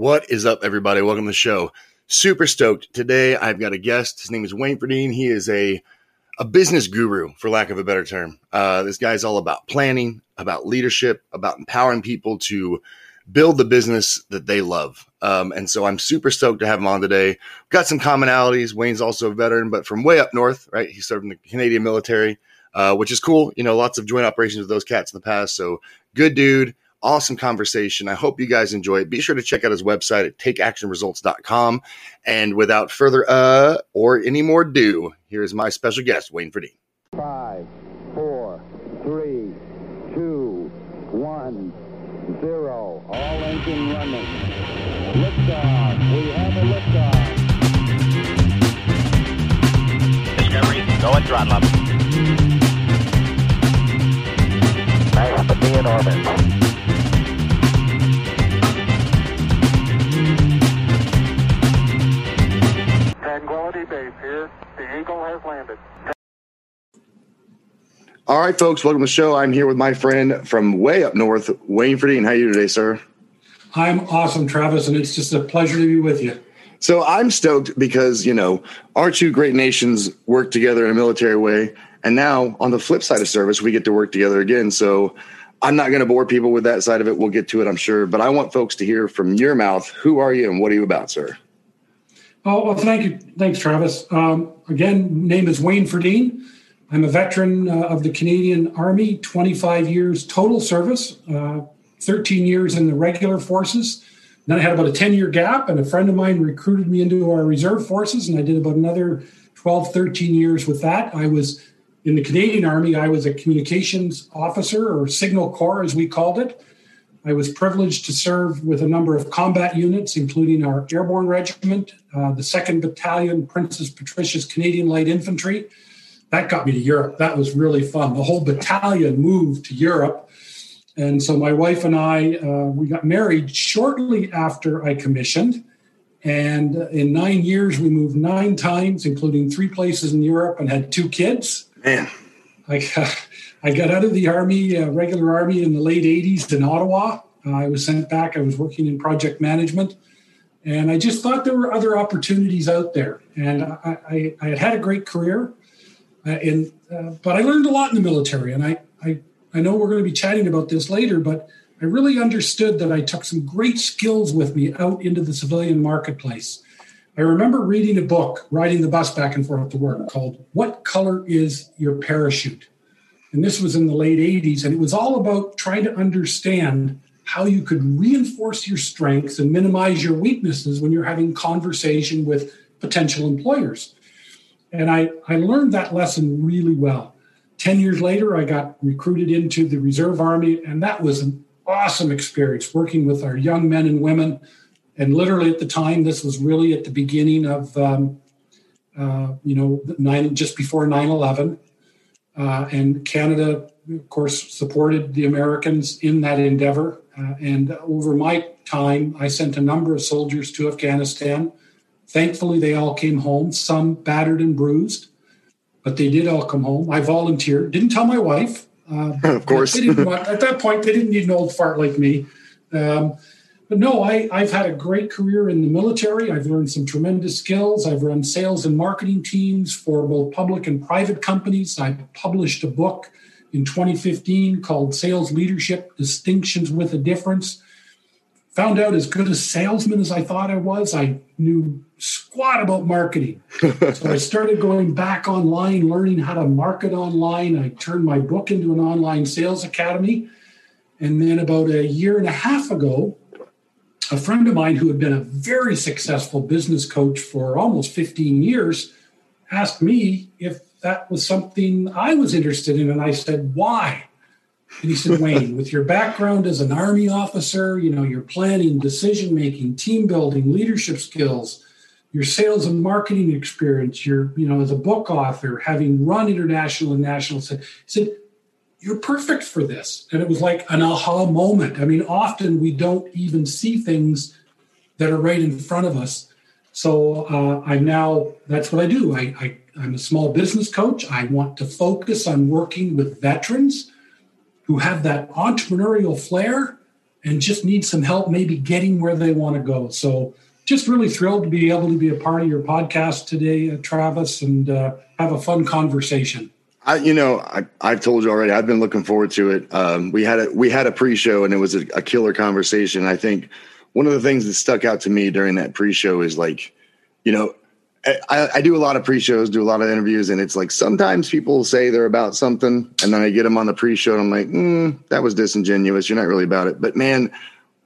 What is up, everybody? Welcome to the show. Super stoked. Today, I've got a guest. His name is Wayne Ferdine. He is a, a business guru, for lack of a better term. Uh, this guy's all about planning, about leadership, about empowering people to build the business that they love. Um, and so I'm super stoked to have him on today. Got some commonalities. Wayne's also a veteran, but from way up north, right? He served in the Canadian military, uh, which is cool. You know, lots of joint operations with those cats in the past. So good dude. Awesome conversation. I hope you guys enjoy it. Be sure to check out his website at takeactionresults.com. And without further uh or any more ado, here's my special guest, Wayne Ferdine. Five, four, three, two, one, zero. All engine running. Liftoff. We have a liftoff. Discovery, go and throttle up. Nice to be in orbit. The Eagle has landed. All right, folks, welcome to the show. I'm here with my friend from way up north, Wayne Ferdine. How are you today, sir? I'm awesome, Travis, and it's just a pleasure to be with you. So I'm stoked because, you know, our two great nations work together in a military way. And now on the flip side of service, we get to work together again. So I'm not going to bore people with that side of it. We'll get to it, I'm sure. But I want folks to hear from your mouth who are you and what are you about, sir? Oh, well, thank you. Thanks, Travis. Um, again, name is Wayne Ferdine. I'm a veteran uh, of the Canadian Army, 25 years total service, uh, 13 years in the regular forces. Then I had about a 10 year gap, and a friend of mine recruited me into our reserve forces, and I did about another 12, 13 years with that. I was in the Canadian Army, I was a communications officer or signal corps, as we called it. I was privileged to serve with a number of combat units, including our airborne regiment, uh, the 2nd Battalion, Princess Patricia's Canadian Light Infantry. That got me to Europe. That was really fun. The whole battalion moved to Europe. And so my wife and I, uh, we got married shortly after I commissioned. And in nine years, we moved nine times, including three places in Europe, and had two kids. Man, got, I got out of the army, uh, regular army, in the late '80s in Ottawa. Uh, I was sent back. I was working in project management, and I just thought there were other opportunities out there. And I, I, I had had a great career, uh, in, uh, but I learned a lot in the military. And I, I, I know we're going to be chatting about this later, but I really understood that I took some great skills with me out into the civilian marketplace. I remember reading a book, riding the bus back and forth to work, called What Color is Your Parachute? And this was in the late 80s. And it was all about trying to understand how you could reinforce your strengths and minimize your weaknesses when you're having conversation with potential employers. And I, I learned that lesson really well. 10 years later, I got recruited into the Reserve Army, and that was an awesome experience working with our young men and women. And literally at the time, this was really at the beginning of, um, uh, you know, nine, just before 9 11. Uh, and Canada, of course, supported the Americans in that endeavor. Uh, and over my time, I sent a number of soldiers to Afghanistan. Thankfully, they all came home, some battered and bruised, but they did all come home. I volunteered, didn't tell my wife. Uh, Of course. want, at that point, they didn't need an old fart like me. Um, but no, I, I've had a great career in the military. I've learned some tremendous skills. I've run sales and marketing teams for both public and private companies. I published a book in 2015 called Sales Leadership Distinctions with a Difference. Found out as good a salesman as I thought I was. I knew squat about marketing. so I started going back online, learning how to market online. I turned my book into an online sales academy. And then about a year and a half ago, a friend of mine who had been a very successful business coach for almost 15 years asked me if that was something I was interested in. And I said, why? And he said, Wayne, with your background as an Army officer, you know, your planning, decision making, team building, leadership skills, your sales and marketing experience, your, you know, as a book author, having run international and national, he said, you're perfect for this. And it was like an aha moment. I mean, often we don't even see things that are right in front of us. So uh, I'm now, that's what I do. I, I, I'm a small business coach. I want to focus on working with veterans who have that entrepreneurial flair, and just need some help maybe getting where they want to go. So just really thrilled to be able to be a part of your podcast today, uh, Travis, and uh, have a fun conversation. I, you know, I, I've told you already. I've been looking forward to it. Um, we had a we had a pre-show, and it was a, a killer conversation. I think one of the things that stuck out to me during that pre-show is like, you know, I, I, do a lot of pre-shows, do a lot of interviews, and it's like sometimes people say they're about something, and then I get them on the pre-show, and I'm like, mm, that was disingenuous. You're not really about it. But man,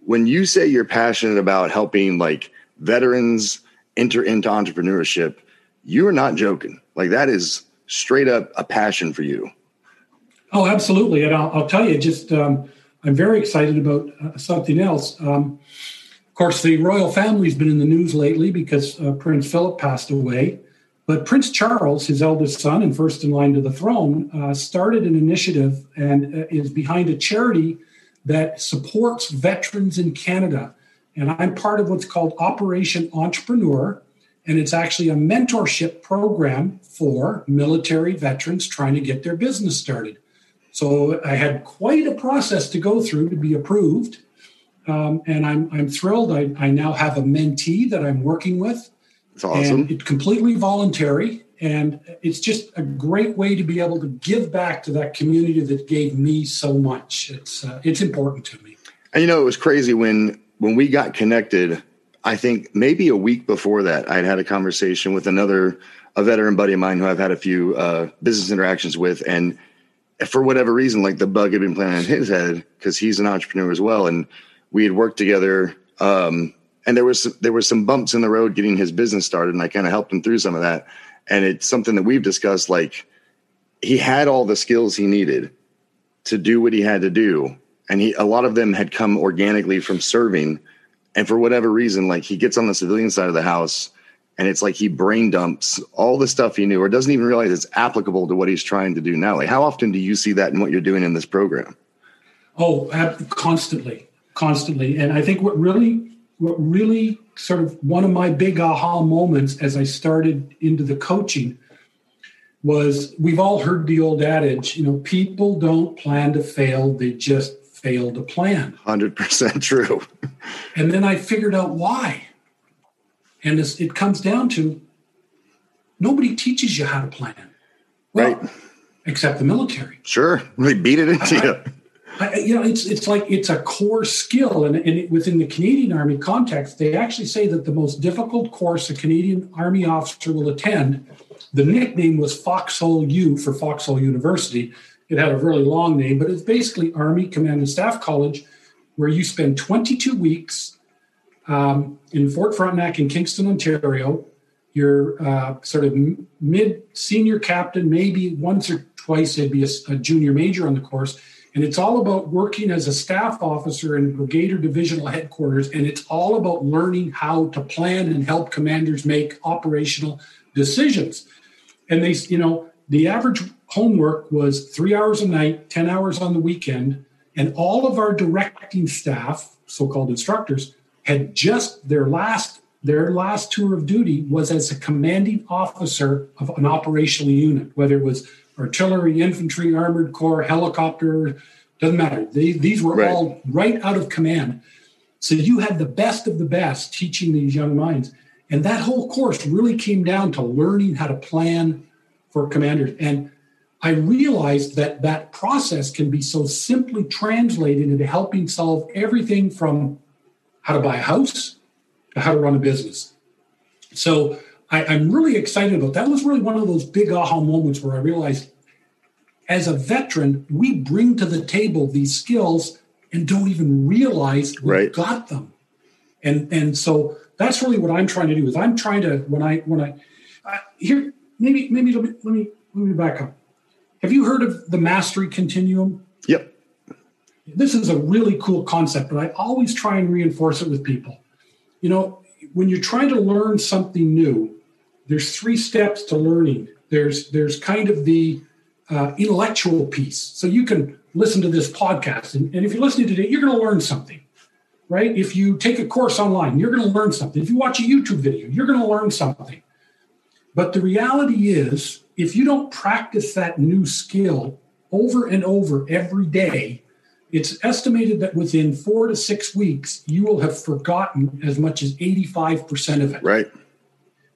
when you say you're passionate about helping like veterans enter into entrepreneurship, you are not joking. Like that is straight up a passion for you. Oh, absolutely, and I'll, I'll tell you, just um, I'm very excited about uh, something else. Um, of course, the royal family's been in the news lately because uh, Prince Philip passed away. But Prince Charles, his eldest son and first in line to the throne, uh, started an initiative and uh, is behind a charity that supports veterans in Canada. And I'm part of what's called Operation Entrepreneur. And it's actually a mentorship program for military veterans trying to get their business started. So I had quite a process to go through to be approved. Um, and I'm, I'm thrilled. I, I now have a mentee that I'm working with. It's awesome. And it's completely voluntary. And it's just a great way to be able to give back to that community that gave me so much. It's, uh, it's important to me. And you know, it was crazy when, when we got connected, I think maybe a week before that, I'd had a conversation with another, a veteran buddy of mine who I've had a few uh, business interactions with. And for whatever reason, like the bug had been planted in his head because he's an entrepreneur as well. And we had worked together. Um, and there was there was some bumps in the road getting his business started, and I kind of helped him through some of that. And it's something that we've discussed. Like he had all the skills he needed to do what he had to do, and he a lot of them had come organically from serving. And for whatever reason, like he gets on the civilian side of the house, and it's like he brain dumps all the stuff he knew, or doesn't even realize it's applicable to what he's trying to do now. Like how often do you see that in what you're doing in this program? Oh, constantly constantly. And I think what really, what really sort of one of my big aha moments as I started into the coaching was we've all heard the old adage, you know, people don't plan to fail, they just fail to plan. 100% true. and then I figured out why. And it comes down to nobody teaches you how to plan. Well, right. Except the military. Sure. They beat it into I, you. I, you know, it's it's like it's a core skill, and, and within the Canadian Army context, they actually say that the most difficult course a Canadian Army officer will attend. The nickname was Foxhole U for Foxhole University. It had a really long name, but it's basically Army Command and Staff College, where you spend 22 weeks um, in Fort Frontenac in Kingston, Ontario. You're uh, sort of mid senior captain, maybe once or twice, it'd be a, a junior major on the course and it's all about working as a staff officer in brigade or divisional headquarters. And it's all about learning how to plan and help commanders make operational decisions. And they, you know, the average homework was three hours a night, 10 hours on the weekend. And all of our directing staff, so called instructors, had just their last their last tour of duty was as a commanding officer of an operational unit, whether it was artillery, infantry, armored corps, helicopter, doesn't matter. They, these were right. all right out of command. So you had the best of the best teaching these young minds. And that whole course really came down to learning how to plan for commanders. And I realized that that process can be so simply translated into helping solve everything from how to buy a house to how to run a business. So I, am really excited about that. Was really one of those big aha moments where I realized, as a veteran, we bring to the table these skills and don't even realize we right. got them. And and so that's really what I'm trying to do. Is I'm trying to when I when I uh, here maybe maybe let me, let me let me back up. Have you heard of the mastery continuum? Yep. This is a really cool concept, but I always try and reinforce it with people. You know, when you're trying to learn something new, there's three steps to learning. There's there's kind of the uh, intellectual piece. So you can listen to this podcast, and, and if you're listening today, you're going to learn something, right? If you take a course online, you're going to learn something. If you watch a YouTube video, you're going to learn something. But the reality is, if you don't practice that new skill over and over every day, it's estimated that within four to six weeks, you will have forgotten as much as 85% of it. Right.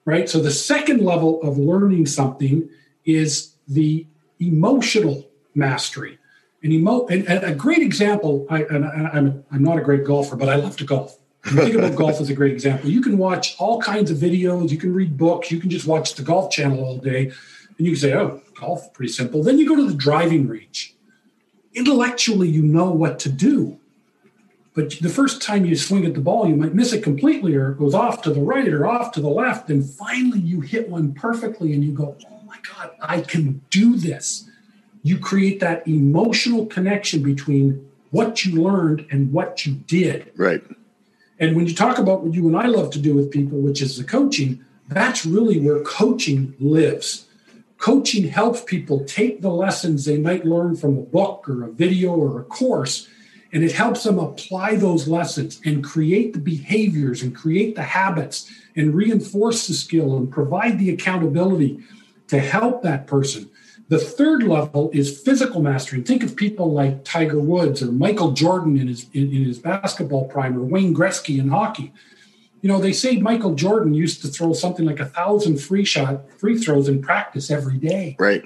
Right. So the second level of learning something is the emotional mastery. And, emo- and, and a great example, I, and I, I'm, I'm not a great golfer, but I love to golf. Think about golf as a great example. You can watch all kinds of videos, you can read books, you can just watch the golf channel all day, and you can say, oh, golf, pretty simple. Then you go to the driving range. Intellectually, you know what to do. But the first time you swing at the ball, you might miss it completely, or it goes off to the right or off to the left. And finally, you hit one perfectly, and you go, oh my God, I can do this. You create that emotional connection between what you learned and what you did. Right. And when you talk about what you and I love to do with people, which is the coaching, that's really where coaching lives. Coaching helps people take the lessons they might learn from a book or a video or a course, and it helps them apply those lessons and create the behaviors and create the habits and reinforce the skill and provide the accountability to help that person. The third level is physical mastery. Think of people like Tiger Woods or Michael Jordan in his in, in his basketball prime or Wayne Gretzky in hockey. You know, they say Michael Jordan used to throw something like a thousand free shot free throws in practice every day. Right.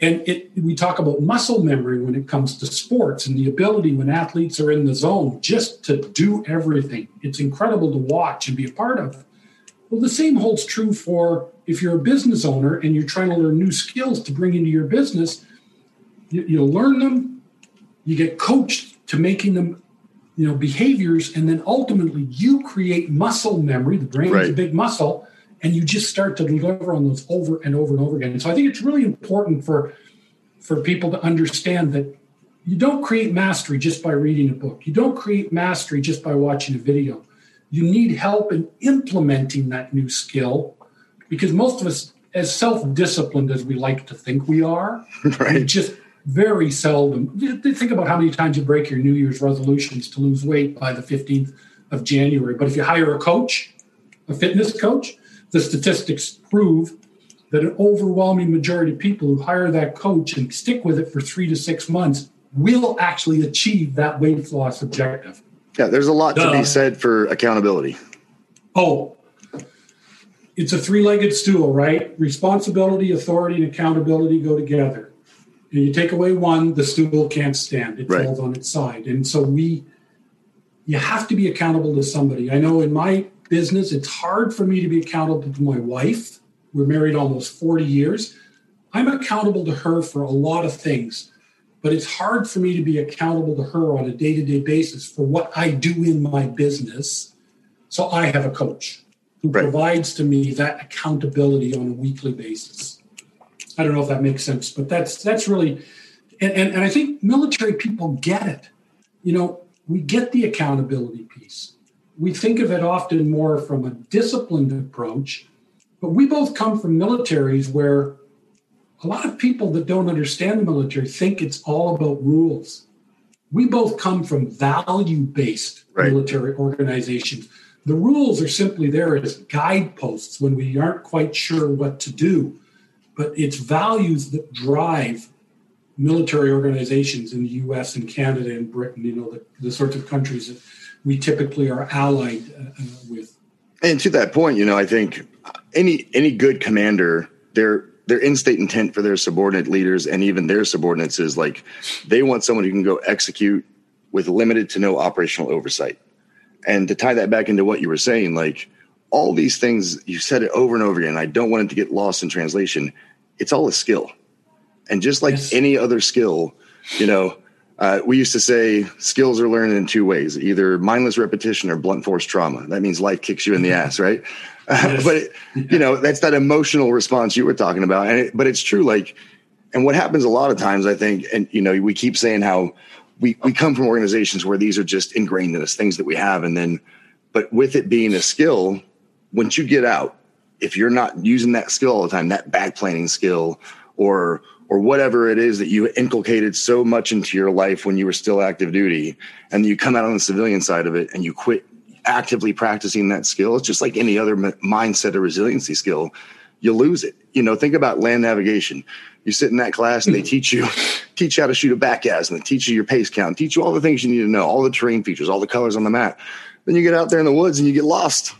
And it, we talk about muscle memory when it comes to sports and the ability when athletes are in the zone just to do everything. It's incredible to watch and be a part of. Well, the same holds true for if you're a business owner and you're trying to learn new skills to bring into your business. You, you learn them, you get coached to making them, you know, behaviors, and then ultimately you create muscle memory. The brain is a big muscle, and you just start to deliver on those over and over and over again. And So I think it's really important for for people to understand that you don't create mastery just by reading a book. You don't create mastery just by watching a video. You need help in implementing that new skill because most of us, as self disciplined as we like to think we are, we Right. just very seldom think about how many times you break your New Year's resolutions to lose weight by the 15th of January. But if you hire a coach, a fitness coach, the statistics prove that an overwhelming majority of people who hire that coach and stick with it for three to six months will actually achieve that weight loss objective. Yeah. There's a lot to be said for accountability. Oh, it's a three legged stool, right? Responsibility, authority, and accountability go together. And you take away one, the stool can't stand. It Right. falls on its side. And so we, you have to be accountable to somebody. I know in my business, it's hard for me to be accountable to my wife. We're married almost 40 years. I'm accountable to her for a lot of things, but it's hard for me to be accountable to her on a day to day basis for what I do in my business. So I have a coach who Right. provides to me that accountability on a weekly basis. I don't know if that makes sense, but that's that's really and, and, and I think military people get it. You know, we get the accountability piece. We think of it often more from a disciplined approach, but we both come from militaries where a lot of people that don't understand the military think it's all about rules. We both come from value based Right. military organizations. The rules are simply there as guideposts when we aren't quite sure what to do, but it's values that drive military organizations in the US and Canada and Britain, you know, the, the sorts of countries that we typically are allied uh, uh, with. And to that point, you know, I think any any good commander, their their end-state intent for their subordinate leaders and even their subordinates is like they want someone who can go execute with limited to no operational oversight. And to tie that back into what you were saying, like all these things, you said it over and over again. I don't want it to get lost in translation. It's all a skill. And just like Yes. any other skill, you know, uh, we used to say skills are learned in two ways either mindless repetition or blunt force trauma. That means life kicks you in the ass, right? Yes. but, it, you know, that's that emotional response you were talking about. And it, but it's true. Like, and what happens a lot of times, I think, and, you know, we keep saying how we, we come from organizations where these are just ingrained in us, things that we have. And then, but with it being a skill, once you get out, if you're not using that skill all the time, that back planning skill or or whatever it is that you inculcated so much into your life when you were still active duty, and you come out on the civilian side of it and you quit actively practicing that skill, it's just like any other mindset or resiliency skill. you lose it. You know, think about land navigation. You sit in that class and they teach you teach you how to shoot a backcast and they teach you your pace count, teach you all the things you need to know, all the terrain features, all the colors on the map. Then you get out there in the woods and you get lost.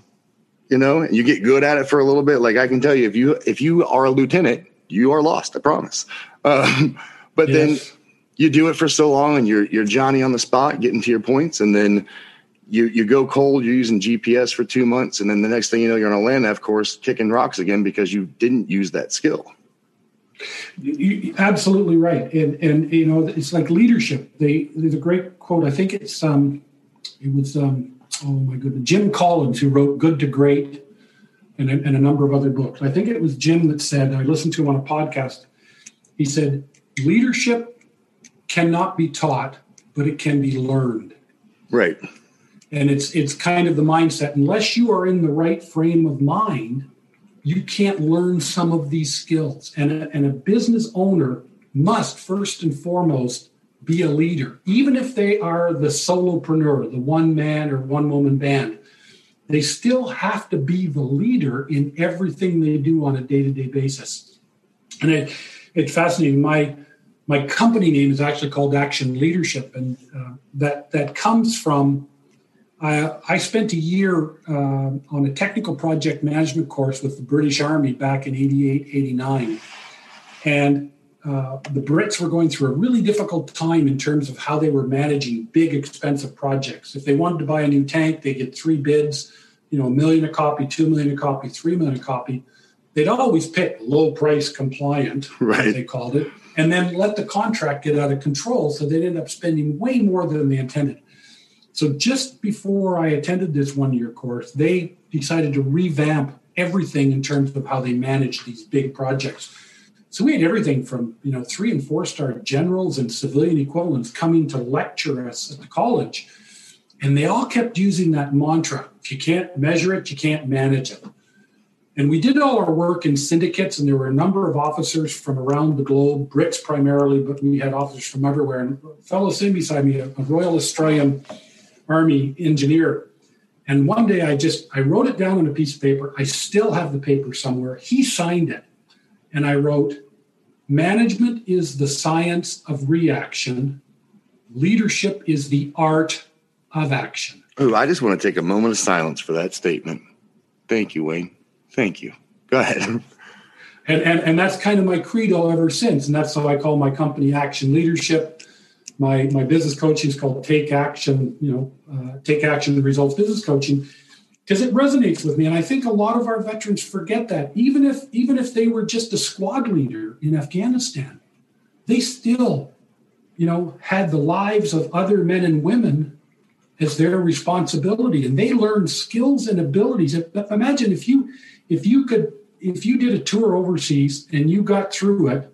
You know, and you get good at it for a little bit. Like I can tell you, if you if you are a lieutenant, you are lost. I promise. Um, but yes. then you do it for so long and you're you're Johnny on the spot, getting to your points, and then you you go cold. You're using GPS for two months, and then the next thing you know, you're on a land nav course kicking rocks again because you didn't use that skill. You, absolutely right, and and you know it's like leadership. They there's a great quote. I think it's um it was um oh my goodness Jim Collins who wrote Good to Great and a, and a number of other books. I think it was Jim that said I listened to him on a podcast. He said leadership cannot be taught, but it can be learned. Right and it's it's kind of the mindset unless you are in the right frame of mind you can't learn some of these skills. And a, and a business owner must first and foremost be a leader. Even if they are the solopreneur the one man or one woman band they still have to be the leader in everything they do on a day-to-day basis. And it, it's fascinating my my company name is actually called action leadership. And uh, that that comes from I, I spent a year uh, on a technical project management course with the British Army back in 88, 89. And uh, the Brits were going through a really difficult time in terms of how they were managing big, expensive projects. If they wanted to buy a new tank, they get three bids, you know, a million a copy, two million a copy, three million a copy. They'd always pick low price compliant, right. they called it, and then let the contract get out of control. So they'd end up spending way more than they intended. So just before I attended this one year course, they decided to revamp everything in terms of how they manage these big projects. So we had everything from you know three and four star generals and civilian equivalents coming to lecture us at the college, and they all kept using that mantra: if you can't measure it, you can't manage it. And we did all our work in syndicates, and there were a number of officers from around the globe, Brits primarily, but we had officers from everywhere. And a fellow sitting beside me, a, Royal Australian Army engineer. And one day I just I wrote it down on a piece of paper. I still have the paper somewhere. He signed it. And I wrote, management is the science of reaction. Leadership is the art of action. Oh, I just want to take a moment of silence for that statement. Thank you, Wayne. Thank you. Go ahead. and, and, and that's kind of my credo ever since. And that's how I call my company Action Leadership my my business coaching is called Take Action. You know, uh, Take Action Results Business Coaching because it resonates with me, and I think a lot of our veterans forget that. Even if even if they were just a squad leader in Afghanistan, they still, you know, had the lives of other men and women as their responsibility, and they learned skills and abilities. Imagine if you if you could if you did a tour overseas and you got through it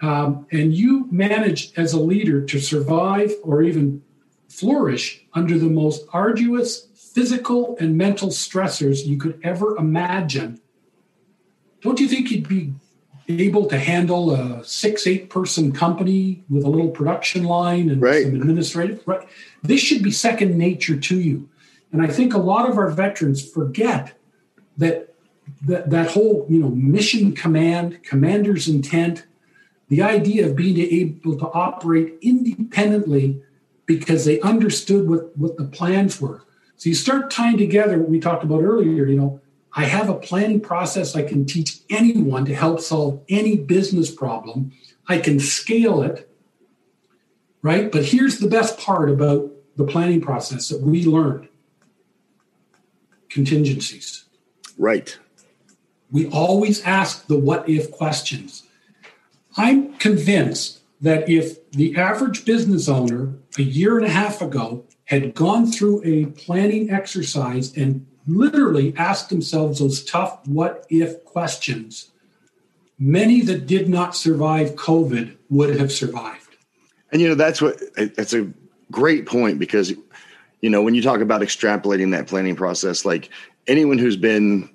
um, and you manage as a leader to survive or even flourish under the most arduous physical and mental stressors you could ever imagine, don't you think you'd be able to handle a six, eight person company with a little production line and right. some administrative? Right. This should be second nature to you. And I think a lot of our veterans forget that that, that whole you know mission command, commander's intent, the idea of being able to operate independently because they understood what, what the plans were. So you start tying together what we talked about earlier, you know, I have a planning process I can teach anyone to help solve any business problem. I can scale it, right? But here's the best part about the planning process that we learned contingencies. Right. We always ask the what if questions. I'm convinced that if the average business owner a year and a half ago had gone through a planning exercise and literally asked themselves those tough what if questions, many that did not survive COVID would have survived. And you know, that's what that's a great point because you know, when you talk about extrapolating that planning process, like anyone who's been,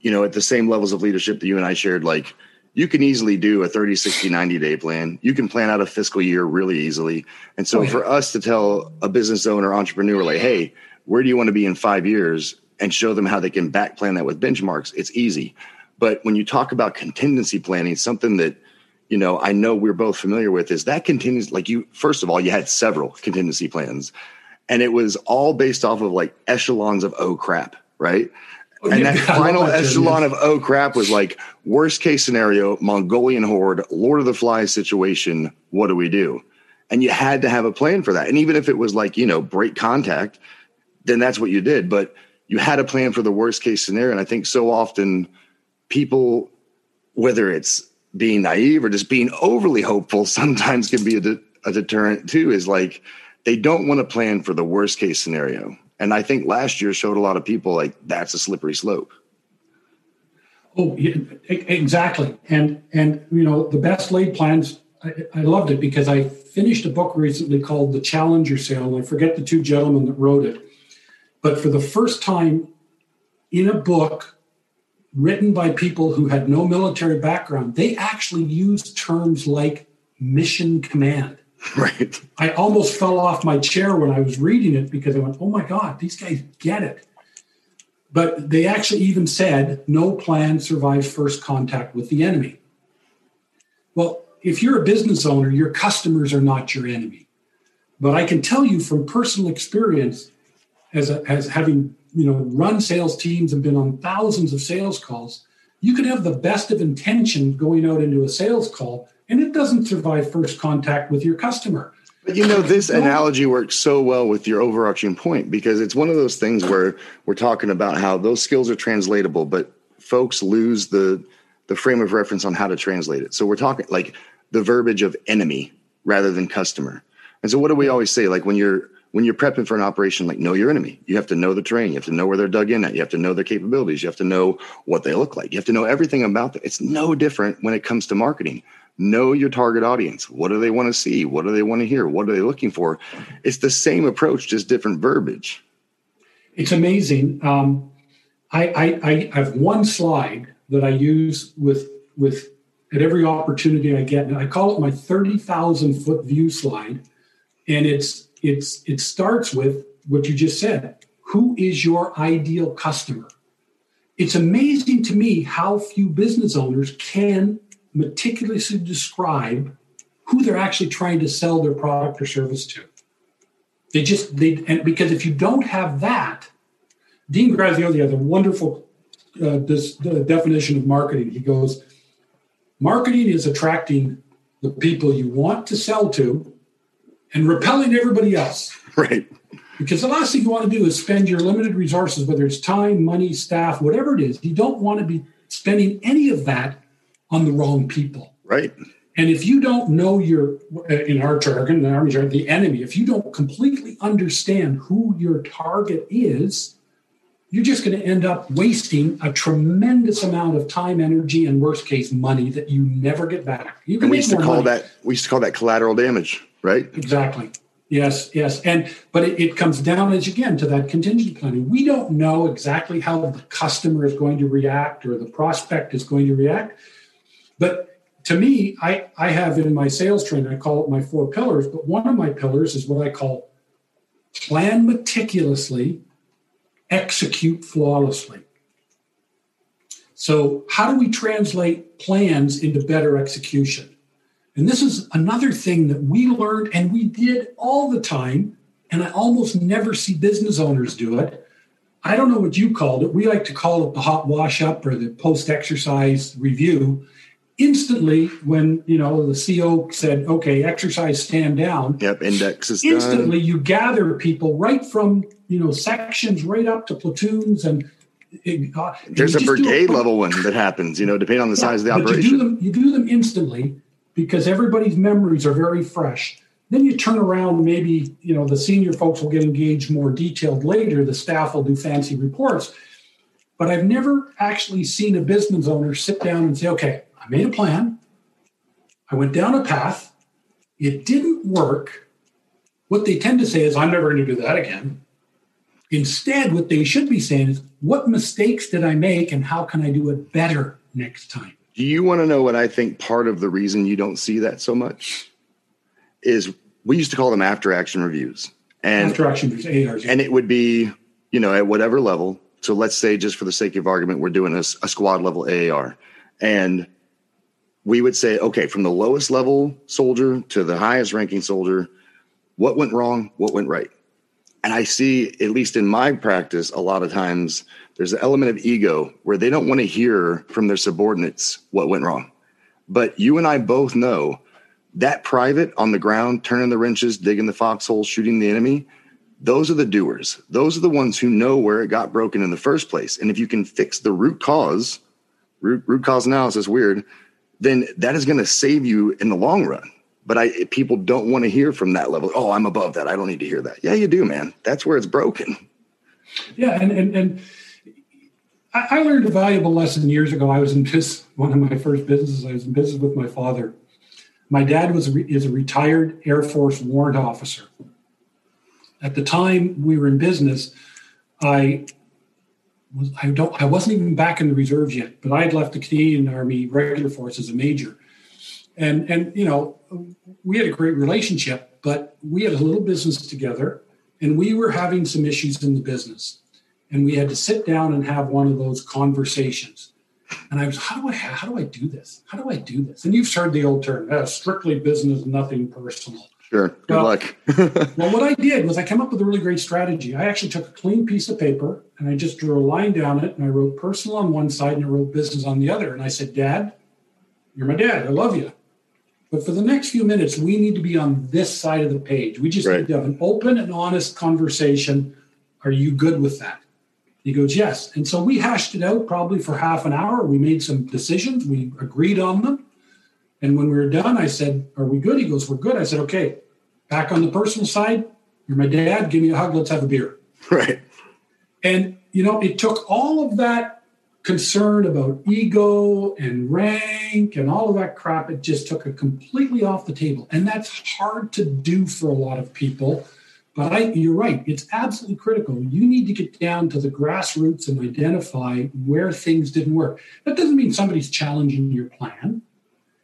you know, at the same levels of leadership that you and I shared, like you can easily do a 30 60 90 day plan you can plan out a fiscal year really easily and so oh, yeah. for us to tell a business owner entrepreneur like hey where do you want to be in five years and show them how they can back plan that with benchmarks it's easy But when you talk about contingency planning, something that you know I know we're both familiar with is that continues Like you, first of all, you had several contingency plans, and it was all based off of like echelons of oh crap, right? Oh, and that final echelon of oh crap was like worst case scenario, Mongolian horde, Lord of the Flies situation. What do we do? And you had to have a plan for that. And even if it was like, you know, break contact, then that's what you did. But you had a plan for the worst case scenario. And I think so often people, whether it's being naive or just being overly hopeful, sometimes can be a, de- a deterrent too, is like they don't want to plan for the worst case scenario. And I think last year showed a lot of people like that's a slippery slope. Oh, yeah, exactly. And and you know the best laid plans. I, I loved it because I finished a book recently called The Challenger Sale, and I forget the two gentlemen that wrote it. But for the first time in a book written by people who had no military background, they actually used terms like mission command. Right. I almost fell off my chair when I was reading it because I went, oh my God, these guys get it. But they actually even said no plan survives first contact with the enemy. Well, if you're a business owner, your customers are not your enemy. But I can tell you from personal experience, as, a, as having you know run sales teams and been on thousands of sales calls, you can have the best of intention going out into a sales call, and it doesn't survive first contact with your customer. But you know, this analogy works so well with your overarching point because it's one of those things where we're talking about how those skills are translatable, but folks lose the the frame of reference on how to translate it. So we're talking like the verbiage of enemy rather than customer. And so what do we always say? Like when you're when you're prepping for an operation, like know your enemy. You have to know the terrain. You have to know where they're dug in at. You have to know their capabilities. You have to know what they look like. You have to know everything about them. It's no different when it comes to marketing. Know your target audience. What do they want to see? What do they want to hear? What are they looking for? It's the same approach, just different verbiage. It's amazing. Um, I, I, I have one slide that I use with with at every opportunity I get, and I call it my thirty thousand foot view slide, and it's it's it starts with what you just said. Who is your ideal customer? It's amazing to me how few business owners can meticulously describe who they're actually trying to sell their product or service to. They just they and because if you don't have that, Dean Graziosi has a wonderful uh, this the definition of marketing. He goes, marketing is attracting the people you want to sell to and repelling everybody else. Right. Because the last thing you want to do is spend your limited resources, whether it's time, money, staff, whatever it is. You don't want to be spending any of that on the wrong people. Right. And if you don't know your, in our jargon, in the army jargon, the enemy, if you don't completely understand who your target is, you're just going to end up wasting a tremendous amount of time, energy, and worst case money that you never get back. You can And we used to call money. that we used to call that collateral damage, right? Exactly. Yes, yes. And but it, it comes down as again to that contingency planning. We don't know exactly how the customer is going to react or the prospect is going to react. But to me, I, I have in my sales training, I call it my four pillars, but one of my pillars is what I call plan meticulously, execute flawlessly. So, how do we translate plans into better execution? And this is another thing that we learned and we did all the time. And I almost never see business owners do it. I don't know what you called it. We like to call it the hot wash up or the post exercise review. Instantly, when you know the CO said, "Okay, exercise, stand down," Yep. ENDEX is done. instantly you gather people right from you know sections right up to platoons and. it- uh, There's a brigade quick- level one that happens, you know, depending on the size of the operation. You do, them, you do them instantly because everybody's memories are very fresh. Then you turn around, maybe you know the senior folks will get engaged more detailed later. The staff will do fancy reports. But I've never actually seen a business owner sit down and say, okay, made a plan. I went down a path. It didn't work. What they tend to say is, I'm never going to do that again. Instead, what they should be saying is, what mistakes did I make and how can I do it better next time? Do you want to know what I think part of the reason you don't see that so much is we used to call them after action reviews. And After action, ARs. and it would be, you know, at whatever level, So let's say, just for the sake of argument, we're doing a, a squad level AAR, and we would say, okay, from the lowest level soldier to the highest ranking soldier, what went wrong, what went right. And I see, at least in my practice, a lot of times there's an element of ego where they don't want to hear from their subordinates what went wrong. But you and I both know that private on the ground, turning the wrenches, digging the foxholes, shooting the enemy, those are the doers. Those are the ones who know where it got broken in the first place. And if you can fix the root cause, root, root cause analysis, weird, then that is going to save you in the long run. But I people don't want to hear from that level. Oh, I'm above that. I don't need to hear that. Yeah, you do, man. That's where it's broken. Yeah, and and, and I, learned a valuable lesson years ago. I was in business, one of my first businesses. I was in business with my father. My dad was is a retired Air Force warrant officer. At the time we were in business, I was I don't I wasn't even back in the reserves yet, but I had left the Canadian Army regular force as a major. And and you know, we had a great relationship, but we had a little business together and we were having some issues in the business. And we had to sit down and have one of those conversations. And I was, how do I how do I do this? How do I do this? And you've heard the old term, uh, strictly business, nothing personal. Sure. Good Well- luck. Well, what I did was I came up with a really great strategy. I actually took a clean piece of paper and I just drew a line down it and I wrote personal on one side and I wrote business on the other. And I said, Dad, you're my dad. I love you. But for the next few minutes, we need to be on this side of the page. We just Right. need to have an open and honest conversation. Are you good with that? He goes, Yes. And so we hashed it out probably for half an hour. We made some decisions, we agreed on them. And when we were done, I said, Are we good? He goes, We're good. I said, Okay, back on the personal side, you're my dad. Give me a hug. Let's have a beer. right. And, you know, it took all of that concern about ego and rank and all of that crap. It just took it completely off the table. And that's hard to do for a lot of people. But I, you're right. It's absolutely critical. You need to get down to the grassroots and identify where things didn't work. That doesn't mean somebody's challenging your plan.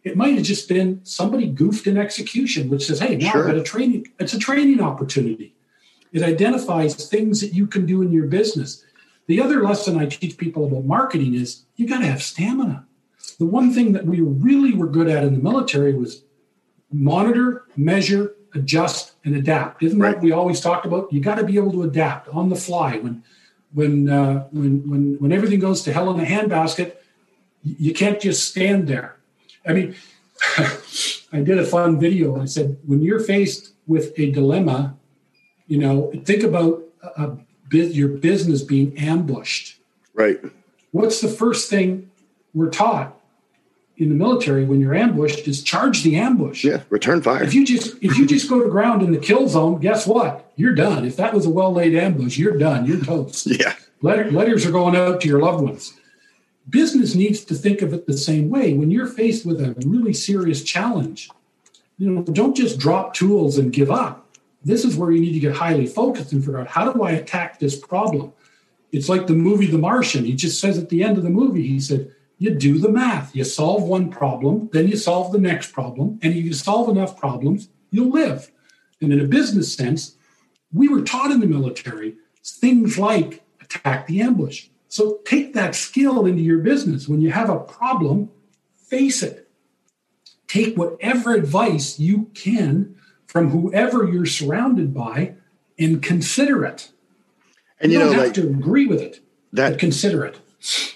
It might have just been somebody goofed in execution, which says, "Hey, now Sure. I've got a training. It's a training opportunity." It identifies things that you can do in your business. The other lesson I teach people about marketing is you got to have stamina. The one thing that we really were good at in the military was monitor, measure, adjust, and adapt. Isn't that Right. what we always talked about? You got to be able to adapt on the fly. When when uh, when when when everything goes to hell in a handbasket, you can't just stand there. I mean, I did a fun video. I said, when you're faced with a dilemma, you know, think about a, a, bus- your business being ambushed. Right. What's the first thing we're taught in the military when you're ambushed is charge the ambush. Yeah. Return fire. If you just if you just go to ground in the kill zone, guess what? You're done. If that was a well laid ambush, you're done. You're toast. Yeah. Letter, letters are going out to your loved ones. Business needs to think of it the same way. When you're faced with a really serious challenge, you know, don't just drop tools and give up. This is where you need to get highly focused and figure out how do I attack this problem. It's like the movie The Martian. He just says at the end of the movie, he said, you do the math. You solve one problem, then you solve the next problem. And if you solve enough problems, you'll live. And in a business sense, we were taught in the military things like attack the ambush. So take that skill into your business. When you have a problem, face it. Take whatever advice you can from whoever you're surrounded by and consider it. And You, you know, don't have like to agree with it, but that consider it.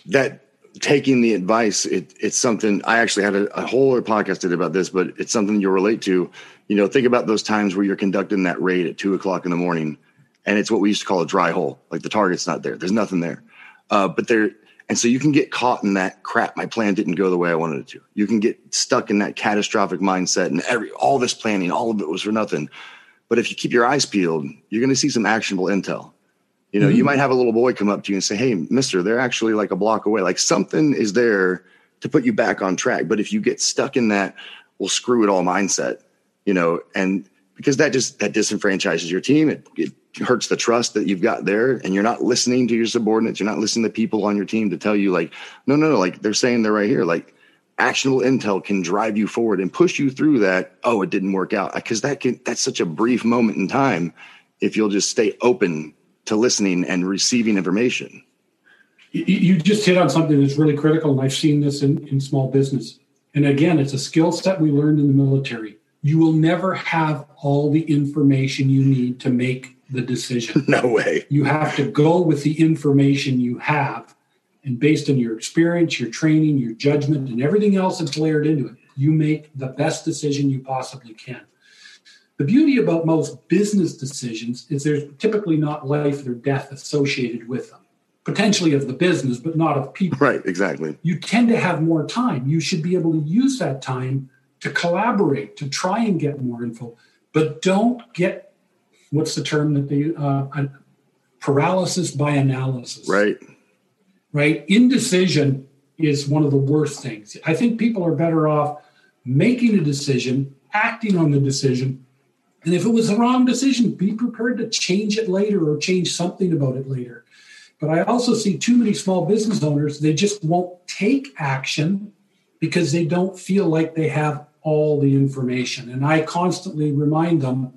that taking the advice, it, it's something I actually had a, a whole other podcast did about this, but it's something you'll relate to. You know, think about those times where you're conducting that raid at two o'clock in the morning, and it's what we used to call a dry hole. Like the target's not there. There's nothing there. Uh, but there, and so you can get caught in that crap. My plan didn't go the way I wanted it to. You can get stuck in that catastrophic mindset, and every all this planning, all of it was for nothing. But if you keep your eyes peeled, you're going to see some actionable intel. You know, you might have a little boy come up to you and say, "Hey, Mister, they're actually like a block away. Like something is there to put you back on track." But if you get stuck in that, well, screw it all mindset, you know, and because that just that disenfranchises your team. It, it hurts the trust that you've got there, and you're not listening to your subordinates. You're not listening to people on your team to tell you, like, no, no, no, like they're saying they're right here, like. Actionable intel can drive you forward and push you through that. Oh, it didn't work out uh, because that can that's such a brief moment in time. If you'll just stay open to listening and receiving information. You, you just hit on something that's really critical, and I've seen this in, in small business. And again, it's a skill set we learned in the military. You will never have all the information you need to make the decision. No way. You have to go with the information you have. And based on your experience, your training, your judgment, and everything else that's layered into it, you make the best decision you possibly can. The beauty about most business decisions is there's typically not life or death associated with them, potentially of the business, but not of people. Right, exactly. You tend to have more time. You should be able to use that time to collaborate, to try and get more info, but don't get what's the term that they uh, paralysis by analysis. Right. Right. Indecision is one of the worst things. I think people are better off making a decision, acting on the decision, and if it was the wrong decision, be prepared to change it later or change something about it later. But I also see too many small business owners, they just won't take action because they don't feel like they have all the information. And I constantly remind them,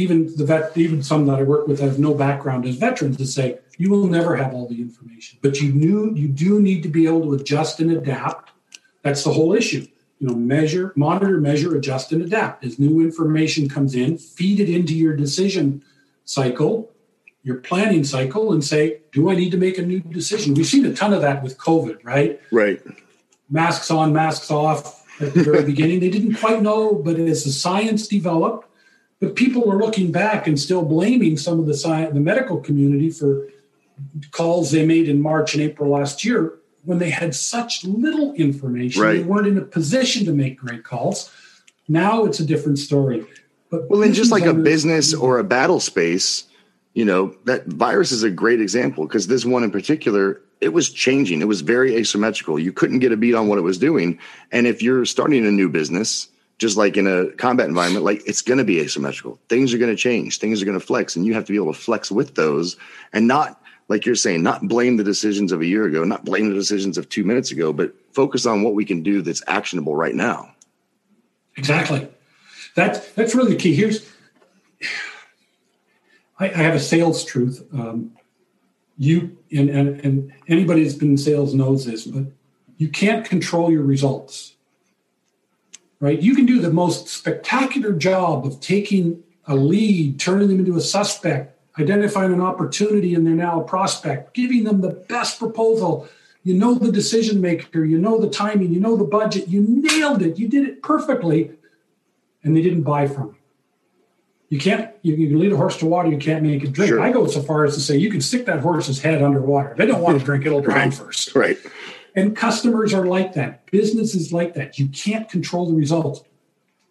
even the vet, even some that I work with have no background as veterans, to say, you will never have all the information. But you knew you do need to be able to adjust and adapt. That's the whole issue you know measure monitor measure adjust and adapt as new information comes in feed it into your decision cycle your planning cycle and say do i need to make a new decision we've seen a ton of that with covid right Right. masks on masks off at the very beginning they didn't quite know but as the science developed but people are looking back and still blaming some of the science the medical community for calls they made in march and april last year when they had such little information, Right. they weren't in a position to make great calls. Now it's a different story. But Well, in just like a business or a battle space, you know, that virus is a great example because this one in particular, it was changing. It was very asymmetrical. You couldn't get a beat on what it was doing. And if you're starting a new business, just like in a combat environment, like it's going to be asymmetrical. Things are going to change. Things are going to flex, and you have to be able to flex with those and not, like you're saying, not blame the decisions of a year ago, not blame the decisions of two minutes ago, but focus on what we can do that's actionable right now. Exactly. That's that's really the key. Here's I, I have a sales truth. Um, you and, and and anybody that's been in sales knows this, but you can't control your results. Right? You can do the most spectacular job of taking a lead, turning them into a suspect, identifying an opportunity, and they're now a prospect, giving them the best proposal. You know the decision maker, you know the timing, you know the budget, you nailed it, you did it perfectly, and they didn't buy from you. You can't, you, you can lead a horse to water, you can't make it drink. Sure. I go so far as to say you can stick that horse's head underwater. If they don't want to drink, it'll drown Right. first. Right. And customers are like that. Businesses like that. You can't control the results.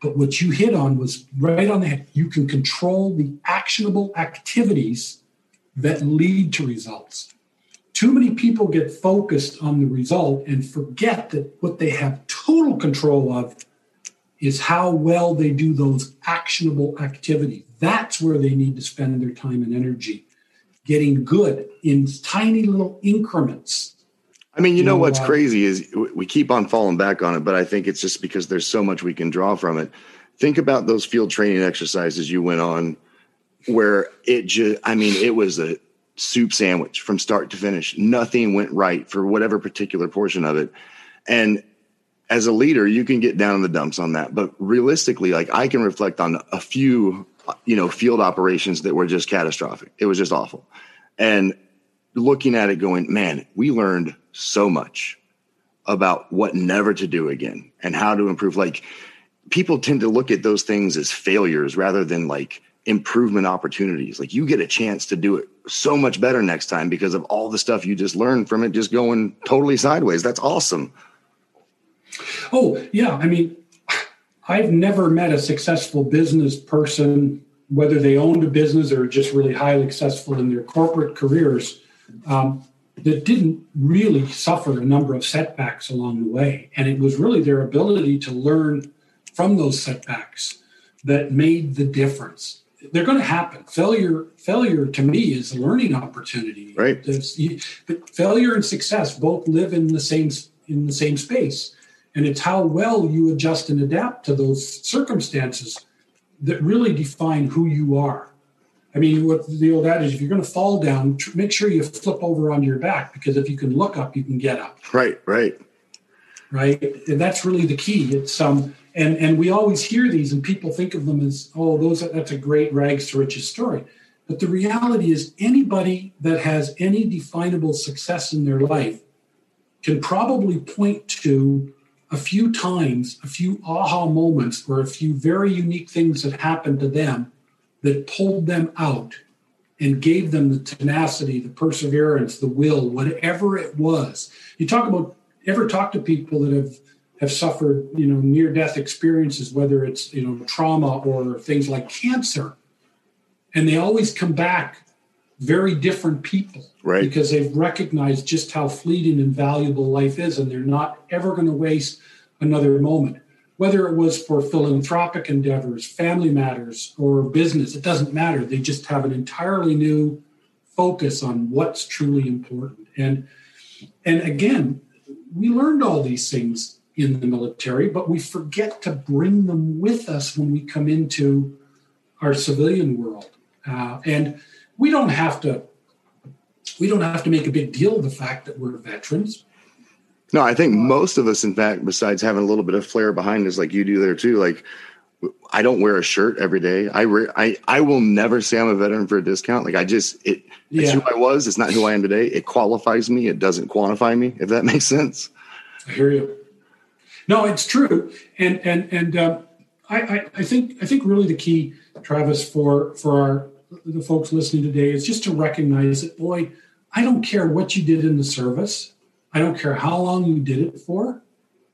But what you hit on was right on the head. You can control the actionable activities that lead to results. Too many people get focused on the result and forget that what they have total control of is how well they do those actionable activities. That's where they need to spend their time and energy getting good in tiny little increments. I mean, you, You know, know, what's crazy is we keep on falling back on it, but I think it's just because there's so much we can draw from it. Think about those field training exercises you went on where it just, I mean, it was a soup sandwich from start to finish. Nothing went right for whatever particular portion of it. And as a leader, you can get down in the dumps on that. But realistically, like I can reflect on a few, you know, field operations that were just catastrophic. It was just awful. And looking at it going, man, we learned so much about what never to do again and how to improve. Like people tend to look at those things as failures rather than like improvement opportunities. Like you get a chance to do it so much better next time because of all the stuff you just learned from it just going totally sideways. That's awesome. Oh, yeah. I mean, I've never met a successful business person, whether they owned a business or just really highly successful in their corporate careers, um, that didn't really suffer a number of setbacks along the way. And it was really their ability to learn from those setbacks that made the difference. They're going to happen. Failure, failure to me is a learning opportunity. Right. You- but failure and success both live in the same in the same space, and it's how well you adjust and adapt to those circumstances that really define who you are. I mean, what the old adage: if you're going to fall down, tr- make sure you flip over onto your back because if you can look up, you can get up. Right, right. right? And that's really the key. It's um, and and we always hear these, and people think of them as, oh, those are, that's a great rags to riches story. But the reality is, anybody that has any definable success in their life can probably point to a few times, a few aha moments, or a few very unique things that happened to them that pulled them out and gave them the tenacity, the perseverance, the will, whatever it was. You talk about ever talk to people that have have suffered, you know, near death experiences, whether it's you know trauma or things like cancer, and they always come back very different people, Right. Because they've recognized just how fleeting and valuable life is, and they're not ever going to waste another moment. Whether it was for philanthropic endeavors, family matters, or business, it doesn't matter. They just have an entirely new focus on what's truly important. And and again, we learned all these things in the military, but we forget to bring them with us when we come into our civilian world. Uh, and we don't have to we don't have to make a big deal of the fact that we're veterans. No, I think most of us, in fact, besides having a little bit of flair behind us, like you do there too, like I don't wear a shirt every day. I re- I I will never say I'm a veteran for a discount. Like I just it it's Yeah. who I was. It's not who I am today. It qualifies me. It doesn't quantify me. If that makes sense. I hear you. No, it's true, and and and um, I, I I think I think really the key, Travis, for for our the folks listening today is just to recognize that boy, I don't care what you did in the service, I don't care how long you did it for,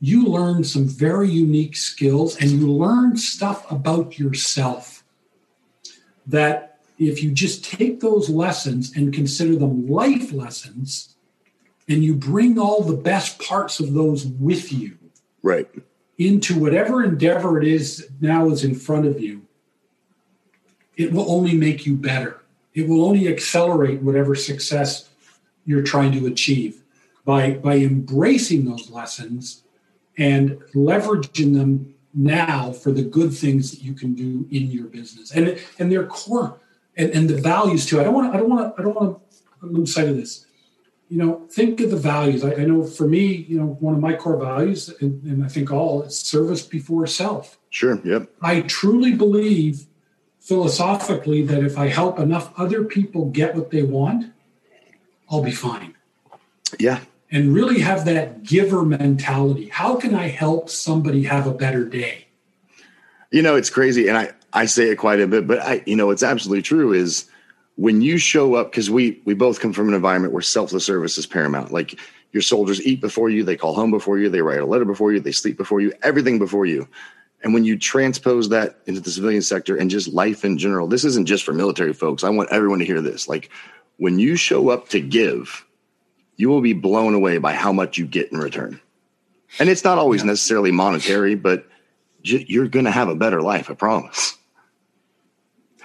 you learned some very unique skills, and you learned stuff about yourself that if you just take those lessons and consider them life lessons and you bring all the best parts of those with you Right. into whatever endeavor it is now is in front of you, it will only make you better. It will only accelerate whatever success you're trying to achieve by, by embracing those lessons and leveraging them now for the good things that you can do in your business and and their core and, and the values too. I don't want to I don't want to I don't want to lose sight of this you know, think of the values. I, I know for me, you know, one of my core values, and, and I think all, is service before self. Sure. Yep. I truly believe philosophically that if I help enough other people get what they want, I'll be fine. Yeah. And really have that giver mentality. How can I help somebody have a better day? You know, it's crazy, and I I say it quite a bit, but I you know it's absolutely true. Is when you show up because we we both come from an environment where selfless service is paramount. Like your soldiers eat before you, they call home before you, they write a letter before you, they sleep before you, everything before you. And when you transpose that into the civilian sector and just life in general, this isn't just for military folks. I want everyone to hear this. Like when you show up to give, you will be blown away by how much you get in return. And it's not always necessarily monetary, but you're going to have a better life. I promise.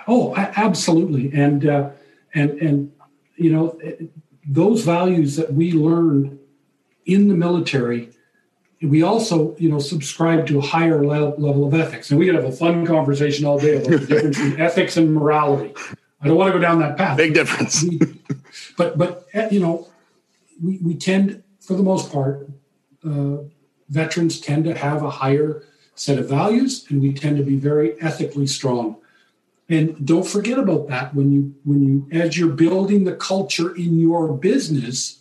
Oh, absolutely. And uh, and and you know those values that we learned in the military, we also you know subscribe to a higher level of ethics. And we could have a fun conversation all day about the difference between ethics and morality. I don't want to go down that path. Big difference. But but uh, you know we, we tend for the most part uh, veterans tend to have a higher set of values and we tend to be very ethically strong. And don't forget about that. When you when you as you're building the culture in your business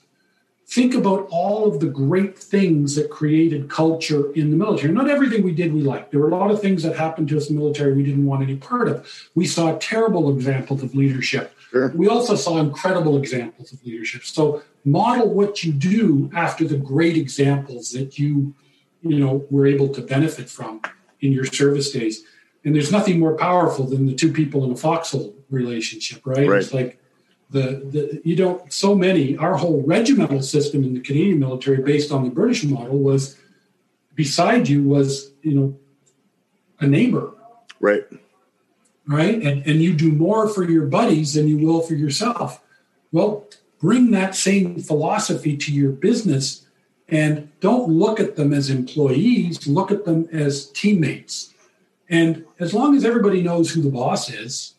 think about all of the great things that created culture in the military. Not everything we did we liked. There were a lot of things that happened to us in the military we didn't want any part of. We saw terrible examples of leadership Sure. we also saw incredible examples of leadership so model what you do after the great examples that you you know were able to benefit from in your service days and there's nothing more powerful than the two people in a foxhole relationship right, Right. it's like the, the you don't so many our whole regimental system in the canadian military based on the british model was beside you was you know a neighbor Right. Right? And, and you do more for your buddies than you will for yourself. Well, bring that same philosophy to your business and don't look at them as employees, look at them as teammates. And as long as everybody knows who the boss is,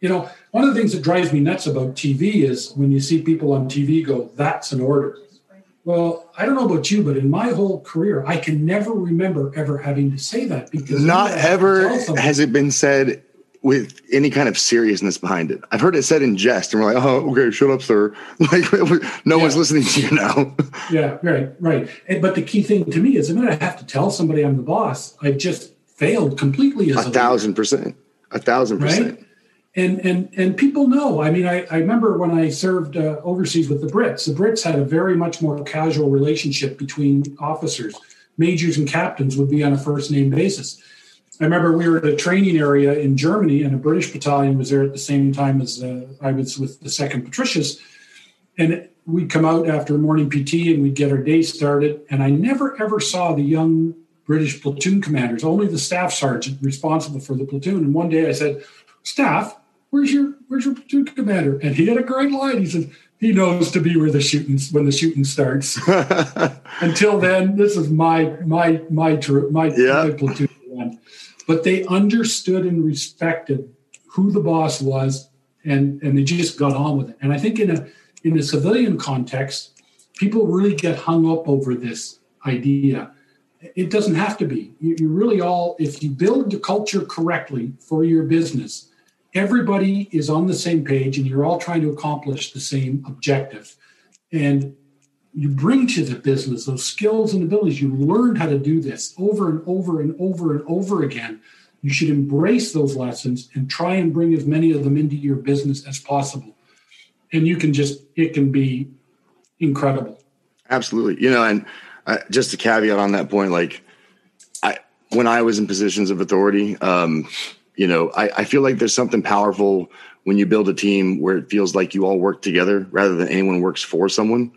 You know, one of the things that drives me nuts about TV is when you see people on TV go, "That's an order." Well, I don't know about you, but in my whole career, I can never remember ever having to say that because Not I have to ever has it been said with any kind of seriousness behind it. I've heard it said in jest, and we're like, "Oh, okay, shut up, sir." Like, no one's listening to you now. Yeah, right, right. And, but the key thing to me is the minute I have to tell somebody I'm the boss, I've just failed completely as a a thousand percent, a thousand percent. right? And and and people know. I mean, I, I remember when I served uh, overseas with the Brits. The Brits had a very much more casual relationship between officers. Majors and captains would be on a first name basis. I remember we were at a training area in Germany, and a British battalion was there at the same time as uh, I was with the Second Patricias, and we'd come out after morning PT and we'd get our day started. And I never ever saw the young British platoon commanders, only the staff sergeant responsible for the platoon. And one day I said, "Staff, where's your where's your platoon commander?" And he had a great line. He said, "He knows to be where the shooting when the shooting starts." Until then, this is my my my my, Yeah. my platoon one. But they understood and respected who the boss was, and and they just got on with it. And I think in a in a civilian context, people really get hung up over this idea. It doesn't have to be. You, you really all, if you build the culture correctly for your business, everybody is on the same page and you're all trying to accomplish the same objective. And you bring to the business those skills and abilities. You learned how to do this over and over and over and over again. You should embrace those lessons and try and bring as many of them into your business as possible. And you can just, it can be incredible. Absolutely. You know, and uh, just a caveat on that point, like I, when I was in positions of authority, um, you know, I, I feel like there's something powerful when you build a team where it feels like you all work together rather than anyone works for someone.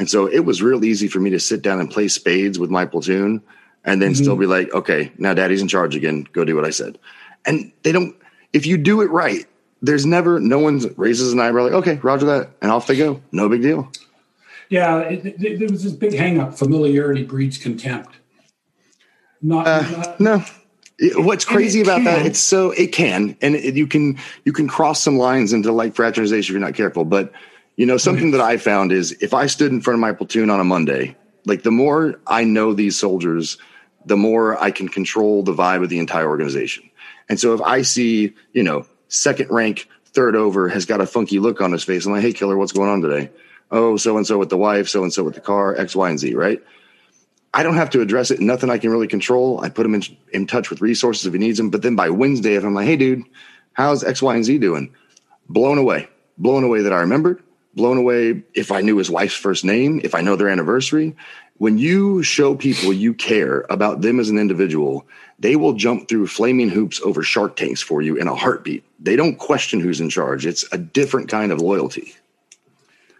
And so it was real easy for me to sit down and play spades with my platoon and then still mm-hmm. be like, okay, now daddy's in charge again. Go do what I said. And they don't, if you do it right, there's never, no one raises an eyebrow like, okay, roger that. And off they go. No big deal. Yeah, there was this big hang up familiarity breeds contempt. Not, uh, not No. It- What's crazy about that? It's so it can, and it, you can you can cross some lines into like fraternization if you're not careful. But you know, something that I found is if I stood in front of my platoon on a Monday, like the more I know these soldiers, the more I can control the vibe of the entire organization. And so if I see, you know, second rank, third over has got a funky look on his face, I'm like, hey, killer, what's going on today? Oh, so and so with the wife, so and so with the car, X, Y, and Z, right? I don't have to address it. Nothing I can really control. I put him in, in touch with resources if he needs them. But then by Wednesday, if I'm like, hey, dude, how's X, Y, and Z doing? Blown away. Blown away that I remembered. Blown away if I knew his wife's first name, if I know their anniversary. When you show people you care about them as an individual, they will jump through flaming hoops over shark tanks for you in a heartbeat. They don't question who's in charge. It's a different kind of loyalty.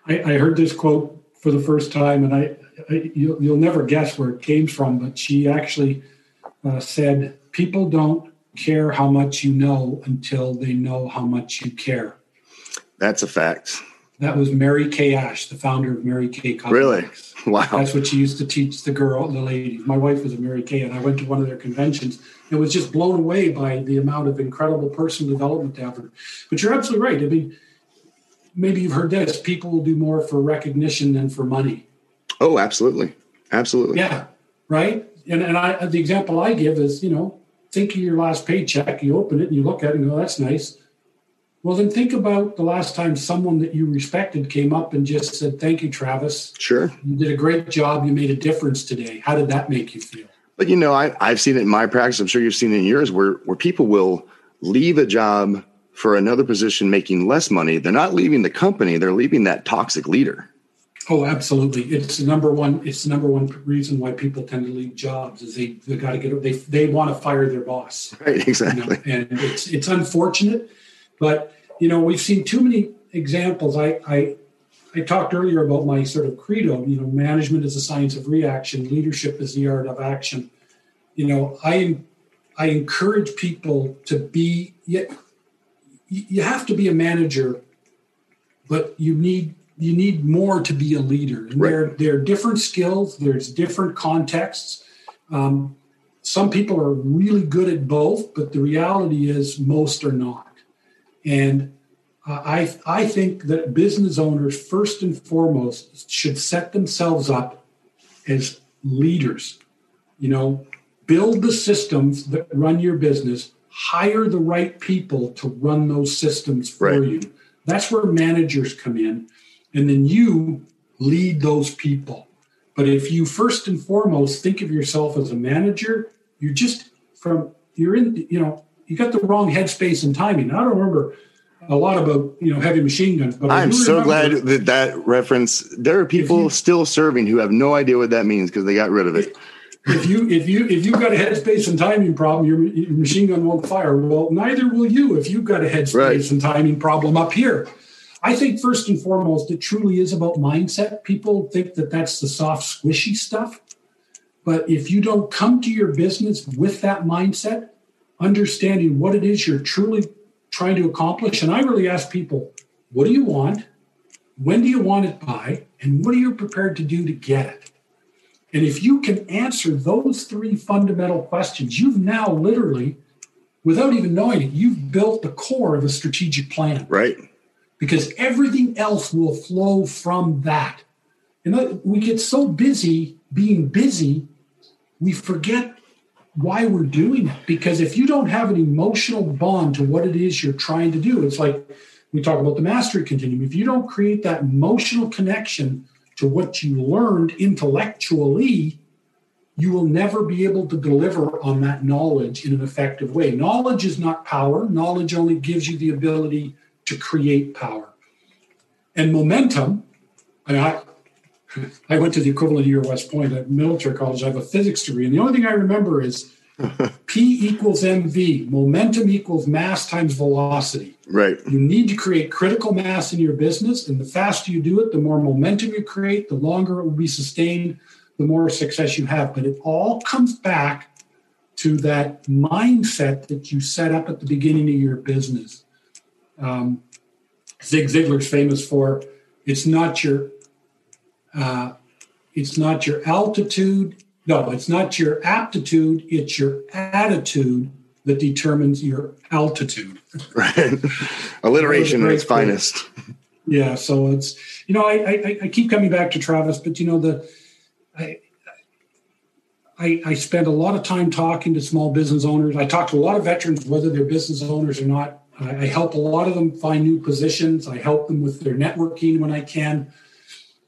I, I heard this quote for the first time, and I, I you'll, you'll never guess where it came from, but she actually uh, said, "People don't care how much you know until they know how much you care." That's a fact. That was Mary Kay Ash, the founder of Mary Kay Cosmetics. Really? Wow. That's what she used to teach the girl, the ladies. My wife was a Mary Kay, and I went to one of their conventions and was just blown away by the amount of incredible personal development they offered. But you're absolutely right. I mean, maybe you've heard this: people will do more for recognition than for money. Oh, absolutely. Absolutely. Yeah, right. And and I the example I give is, you know, think of your last paycheck. You open it and you look at it and go, "That's nice." Well, then think about the last time someone that you respected came up and just said, "Thank you, Travis. Sure. You did a great job. You made a difference today." How did that make you feel? But you know, I, I've seen it in my practice. I'm sure you've seen it in yours, where where people will leave a job for another position making less money. They're not leaving the company; they're leaving that toxic leader. Oh, absolutely. It's the number one. It's the number one reason why people tend to leave jobs is they they got to get they they want to fire their boss. Right? you know, Exactly. and it's it's unfortunate, but you know we've seen too many examples. I I I talked earlier about my sort of credo. You know, management is a science of reaction. Leadership is the art of action. You know, I I encourage people to be. You, you have to be a manager, but you need you need more to be a leader. And Right. there there are different skills. There's different contexts. Um, some people are really good at both, but the reality is most are not. And I, I think that business owners, first and foremost, should set themselves up as leaders. You know, build the systems that run your business, hire the right people to run those systems for Right. you. That's where managers come in. And then you lead those people. But if you first and foremost think of yourself as a manager, you're just from, you're in, you know, you got the wrong headspace and timing. I don't remember a lot about, you know, heavy machine guns, but I'm so glad that that reference. There are people you- still serving who have no idea what that means because they got rid of it. if you if you if you've got a headspace and timing problem, your, your machine gun won't fire. Well, neither will you if you've got a headspace Right. and timing problem up here. I think first and foremost, it truly is about mindset. People think that that's the soft, squishy stuff, but if you don't come to your business with that mindset, understanding what it is you're truly trying to accomplish, and I really ask people, what do you want? When do you want it by? And what are you prepared to do to get it? And if you can answer those three fundamental questions, you've now literally, without even knowing it, you've built the core of a strategic plan Right. because everything else will flow from that. And we get so busy being busy, we forget why we're doing it. Because if you don't have an emotional bond to what it is you're trying to do, it's like we talk about the mastery continuum. If you don't create that emotional connection to what you learned intellectually, you will never be able to deliver on that knowledge in an effective way. Knowledge is not power, knowledge only gives you the ability to create power. And momentum, I, I, went to the equivalent year West Point at military college. I have a physics degree, and the only thing I remember is P equals MV. Momentum equals mass times velocity. Right. You need to create critical mass in your business, and the faster you do it, the more momentum you create, the longer it will be sustained, the more success you have. But it all comes back to that mindset that you set up at the beginning of your business. Um, Zig Ziglar's famous for it's not your uh, it's not your altitude. No, it's not your aptitude. It's your attitude that determines your altitude. Right. Alliteration at its finest. Yeah, so it's you know I, I I keep coming back to Travis, but you know the I I I spend a lot of time talking to small business owners. I talk to a lot of veterans, whether they're business owners or not. I, I help a lot of them find new positions. I help them with their networking when I can,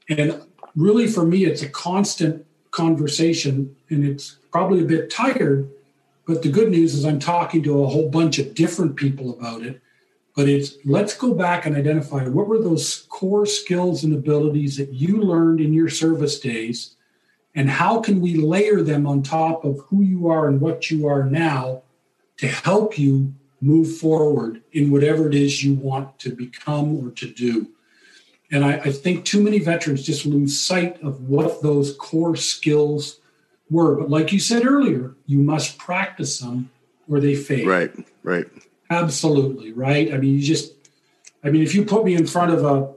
and really for me, it's a constant conversation, and it's probably a bit tired. But the good news is I'm talking to a whole bunch of different people about it but it's let's go back and identify what were those core skills and abilities that you learned in your service days and how can we layer them on top of who you are and what you are now to help you move forward in whatever it is you want to become or to do and I, I think too many veterans just lose sight of what those core skills were but like you said earlier you must practice them or they fade Right. Right. Absolutely, right? I mean, you just, I mean, if you put me in front of a,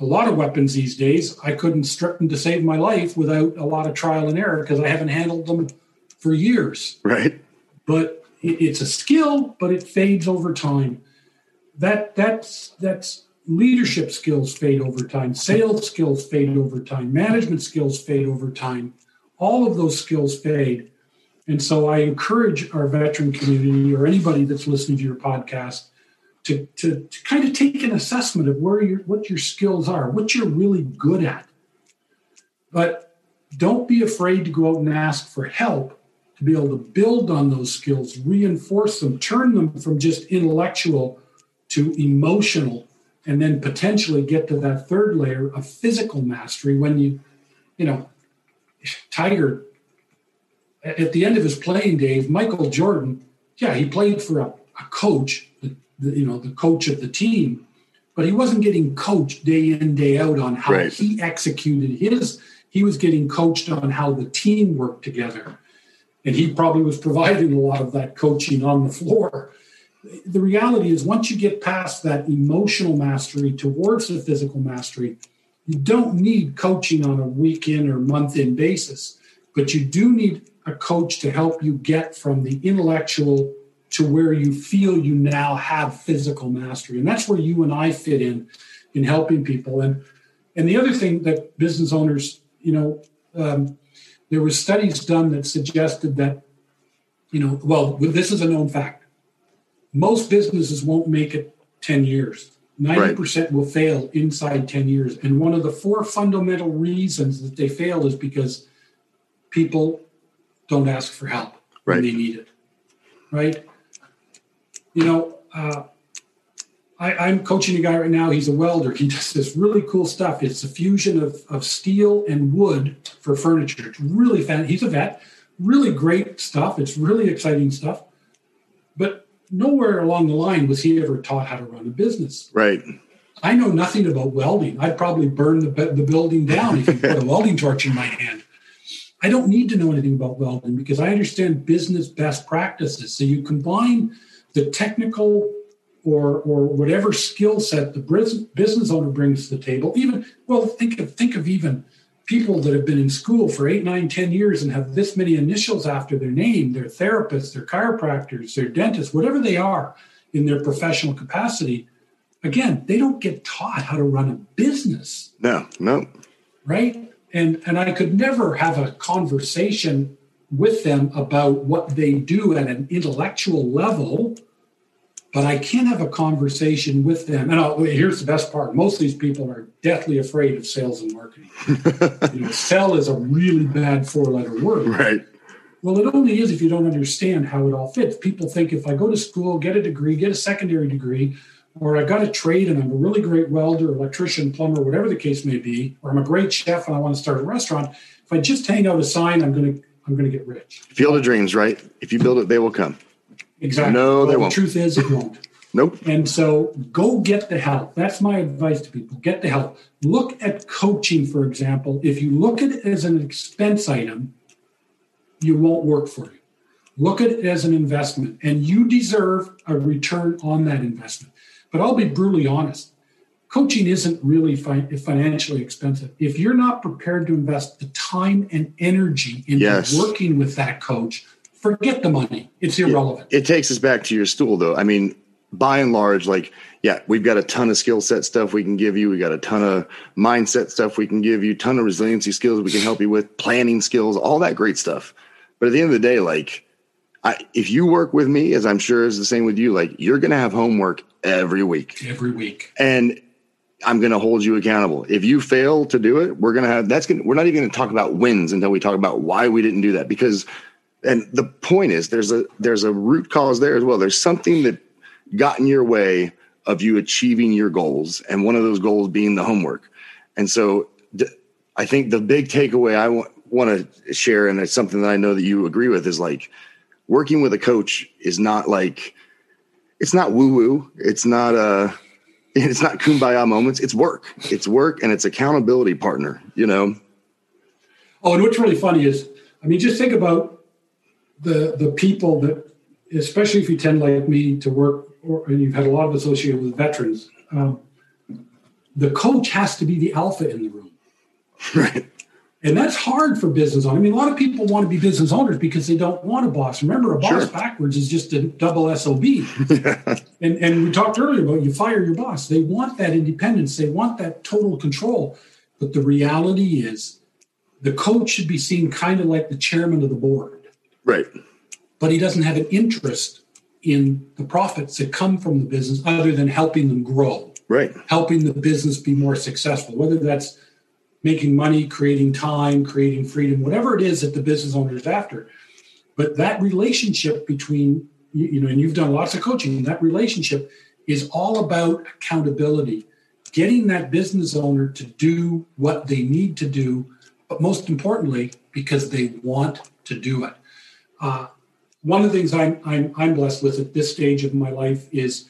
a lot of weapons these days, I couldn't strip them to save my life without a lot of trial and error because I haven't handled them for years. Right. But it, it's a skill, but it fades over time. That that's that's leadership skills fade over time, sales skills fade over time, management skills fade over time. All of those skills fade. And so I encourage our veteran community or anybody that's listening to your podcast to, to, to kind of take an assessment of where your what your skills are, what you're really good at. But don't be afraid to go out and ask for help to be able to build on those skills, reinforce them, turn them from just intellectual to emotional, and then potentially get to that third layer of physical mastery when you, you know, Tiger at the end of his playing days, Michael Jordan, yeah, he played for a, a coach, the, the, you know, the coach of the team, but he wasn't getting coached day in day out on how Right. he executed his. He was getting coached on how the team worked together, and he probably was providing a lot of that coaching on the floor. The reality is, once you get past that emotional mastery towards the physical mastery, you don't need coaching on a week in or month in basis, but you do need a coach to help you get from the intellectual to where you feel you now have physical mastery. And that's where you and I fit in in helping people. And and the other thing that business owners, you know, um, there were studies done that suggested that, you know, well, this is a known fact. Most businesses won't make it 10 years. 90% will fail inside 10 years. And one of the four fundamental reasons that they fail is because people don't ask for help when they need it. Right? You know, uh, I, I'm coaching a guy right now. He's a welder. He does this really cool stuff. It's a fusion of, of steel and wood for furniture. It's really fan. He's a vet. Really great stuff. It's really exciting stuff. But nowhere along the line was he ever taught how to run a business. Right. I know nothing about welding. I'd probably burn the, the building down if you put a welding torch in my hand. I don't need to know anything about welding because I understand business best practices. So you combine the technical or or whatever skill set the business owner brings to the table. Even well, think of think of even people that have been in school for eight, nine, ten years and have this many initials after their name. They're therapists, they're chiropractors, they're dentists, whatever they are in their professional capacity. Again, they don't get taught how to run a business No, no. right and and i could never have a conversation with them about what they do at an intellectual level but i can have a conversation with them and I'll, here's the best part most of these people are deathly afraid of sales and marketing you know sell is a really bad four letter word Right. well, it only is if you don't understand how it all fits. People think if I go to school, get a degree, get a secondary degree, or I've got a trade and I'm a really great welder, electrician, plumber, whatever the case may be, or I'm a great chef and I want to start a restaurant, if I just hang out a sign, I'm going to I'm going to get rich. Field of dreams, right? If you build it, they will come. Exactly. No, they Well, won't. The truth is, it won't. Nope. And so go get the help. That's my advice to people. Get the help. Look at coaching, for example. If you look at it as an expense item, you won't work for you. Look at it as an investment, and you deserve a return on that investment. But I'll be brutally honest coaching isn't really fi- financially expensive. If you're not prepared to invest the time and energy into Yes. working with that coach, forget the money. It's irrelevant. It takes us back to your stool, though. I mean, by and large, like, yeah, we've got a ton of skill set stuff we can give you. We got a ton of mindset stuff we can give you, ton of resiliency skills we can help you with, planning skills, all that great stuff. But at the end of the day, like, I, if you work with me, as I'm sure is the same with you, like, you're going to have homework every week. Every week. and I'm going to hold you accountable. If you fail to do it, we're going to have that's going to, we're not even going to talk about wins until we talk about why we didn't do that because and the point is there's a there's a root cause there as well. There's something that got in your way of you achieving your goals and one of those goals being the homework. And so I think the big takeaway I want want to share and it's something that I know that you agree with is like working with a coach is not like it's not woo woo. It's not uh it's not kumbaya moments. It's work. It's work and it's accountability partner, you know? Oh, and what's really funny is, I mean, just think about the the people that, especially if you tend like me to work, or and you've had a lot of associated with veterans. Um, the coach has to be the alpha in the room, Right. and that's hard for business owners. I mean, a lot of people want to be business owners because they don't want a boss. Remember, a boss Sure. backwards is just a double sob. And and we talked earlier about you fire your boss. They want that independence. They want that total control. But the reality is, the coach should be seen kind of like the chairman of the board, Right. but he doesn't have an interest in the profits that come from the business other than helping them grow, Right. helping the business be more successful, whether that's making money, creating time, creating freedom, whatever it is that the business owner is after. But that relationship between, you you know, and you've done lots of coaching, that relationship is all about accountability, getting that business owner to do what they need to do, but most importantly, because they want to do it. Uh, one of the things I'm, I'm, I'm blessed with at this stage of my life is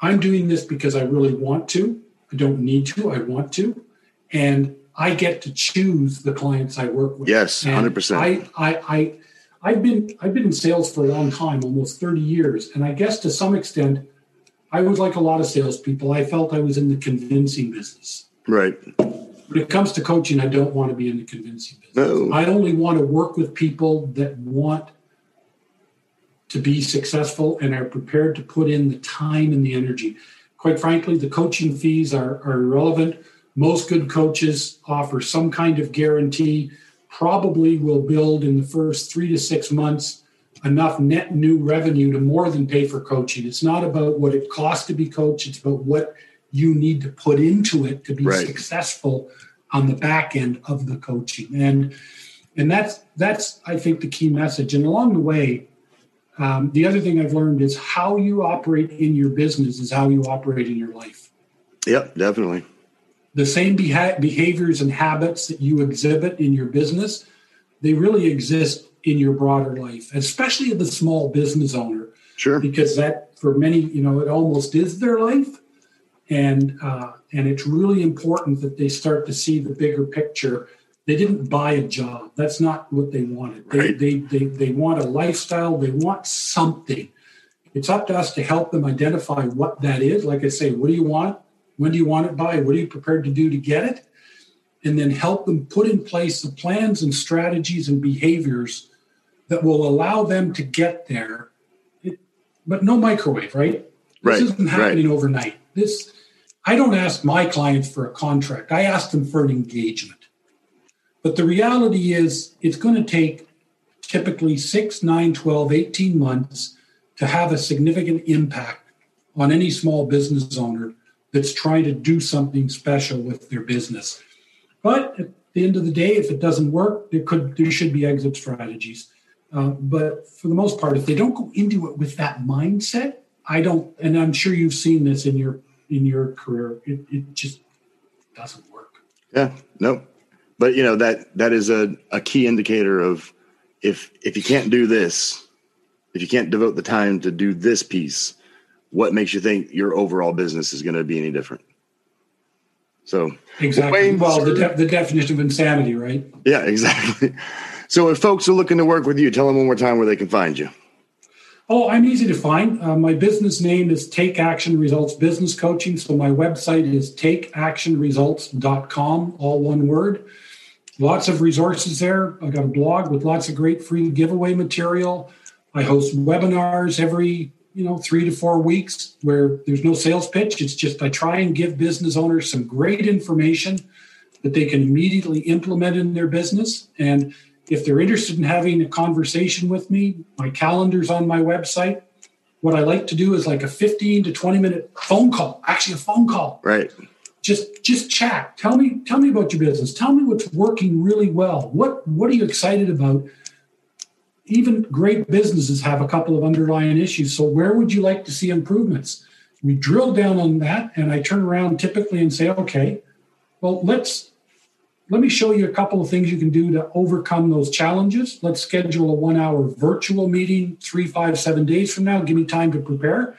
I'm doing this because I really want to. I don't need to, I want to. And I get to choose the clients I work with. Yes, And 100%. I, I, I, I've been I've been in sales for a long time, almost 30 years, and I guess to some extent, I was like a lot of salespeople. I felt I was in the convincing business. Right. When it comes to coaching, I don't want to be in the convincing business. No. I only want to work with people that want to be successful and are prepared to put in the time and the energy. Quite frankly, the coaching fees are, are irrelevant. Most good coaches offer some kind of guarantee, probably will build in the first three to six months enough net new revenue to more than pay for coaching. It's not about what it costs to be coached, it's about what you need to put into it to be Right. successful on the back end of the coaching. And and that's that's I think the key message. And along the way, um, the other thing I've learned is how you operate in your business is how you operate in your life. Yep, definitely. The same beha- behaviors and habits that you exhibit in your business, they really exist in your broader life, especially the small business owner, Sure. because that for many, you know, it almost is their life, and uh, and it's really important that they start to see the bigger picture. They didn't buy a job. That's not what they wanted. They, Right. they, they, they want a lifestyle. They want something. It's up to us to help them identify what that is. Like I say, what do you want? When do you want it by? What are you prepared to do to get it? And then help them put in place the plans and strategies and behaviors that will allow them to get there. It, but no microwave, right? Right, This isn't right. happening overnight. This I don't ask my clients for a contract. I ask them for an engagement. But the reality is it's going to take typically 6, 9, 12, 18 months to have a significant impact on any small business owner that's trying to do something special with their business. But at the end of the day, if it doesn't work, there could there should be exit strategies. Uh, but for the most part, if they don't go into it with that mindset, I don't. And I'm sure you've seen this in your in your career. It, it just doesn't work. Yeah, no. But you know that that is a, a key indicator of if if you can't do this, if you can't devote the time to do this piece, what makes you think your overall business is going to be any different? So Exactly. Wayne, Well, the, de- the definition of insanity, right? yeah, exactly. So if folks are looking to work with you, tell them one more time where they can find you. Oh, I'm easy to find. Uh, my business name is Take Action Results Business Coaching. So my website is takeactionresults.com, all one word. Lots of resources there. I've got a blog with lots of great free giveaway material. I host webinars every, you know, three to four weeks where there's no sales pitch. It's just I try and give business owners some great information that they can immediately implement in their business. And if they're interested in having a conversation with me, my calendar's on my website. What I like to do is like a 15 to 20 minute phone call, actually a phone call. Right. Just just chat. Tell me tell me about your business. Tell me what's working really well. What what are you excited about? Even great businesses have a couple of underlying issues. So where would you like to see improvements? We drill down on that and I turn around typically and say, okay, well, let's let me show you a couple of things you can do to overcome those challenges. Let's schedule a one hour virtual meeting three, five, seven days from now. Give me time to prepare.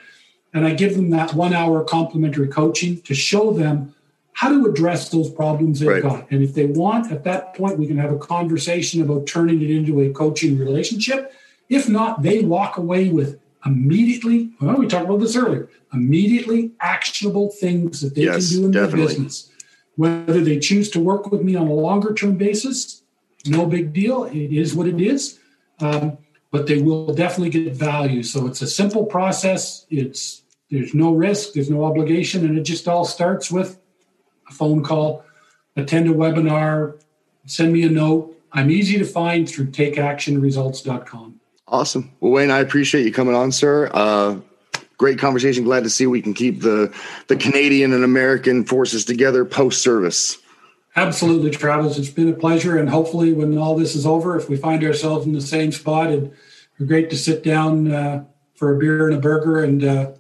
And I give them that one hour complimentary coaching to show them how to address those problems they've Right. got. And if they want, at that point, we can have a conversation about turning it into a coaching relationship. If not, they walk away with immediately, well, we talked about this earlier, immediately actionable things that they Yes, can do in definitely. their business. Whether they choose to work with me on a longer term basis, no big deal. It is what it is. Um, but they will definitely get value. So it's a simple process. It's there's no risk, there's no obligation, and it just all starts with a phone call, attend a webinar, send me a note. I'm easy to find through takeactionresults.com. Awesome. Well, Wayne, I appreciate you coming on, sir. Uh, great conversation. Glad to see we can keep the the Canadian and American forces together post service. Absolutely, Travis. It's been a pleasure. And hopefully, when all this is over, if we find ourselves in the same spot, it'd be great to sit down uh, for a beer and a burger and, uh,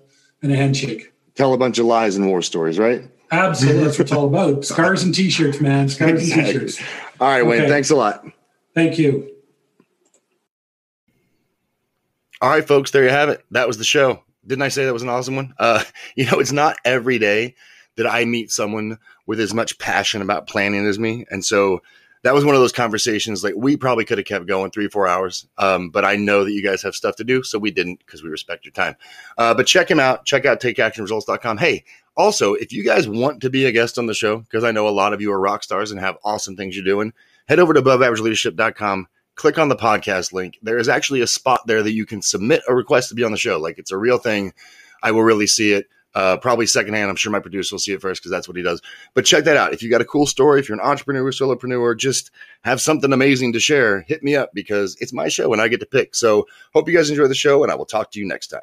and a handshake. Tell a bunch of lies and war stories, right? Absolutely. That's what it's all about. Scars and t shirts, man. Scars and t shirts. All right, Wayne. Okay. Thanks a lot. Thank you. All right, folks, there you have it. That was the show. Didn't I say that was an awesome one? Uh, you know, it's not every day that I meet someone with as much passion about planning as me. And so that was one of those conversations like we probably could have kept going three, four hours. Um, but I know that you guys have stuff to do. So we didn't because we respect your time. Uh, but check him out. Check out takeactionresults.com. Hey, also, if you guys want to be a guest on the show, because I know a lot of you are rock stars and have awesome things you're doing, head over to aboveaverageleadership.com click on the podcast link. There is actually a spot there that you can submit a request to be on the show. Like it's a real thing. I will really see it. Uh, probably secondhand. I'm sure my producer will see it first because that's what he does. But check that out. If you got a cool story, if you're an entrepreneur, solopreneur, just have something amazing to share, hit me up because it's my show and I get to pick. So hope you guys enjoy the show and I will talk to you next time.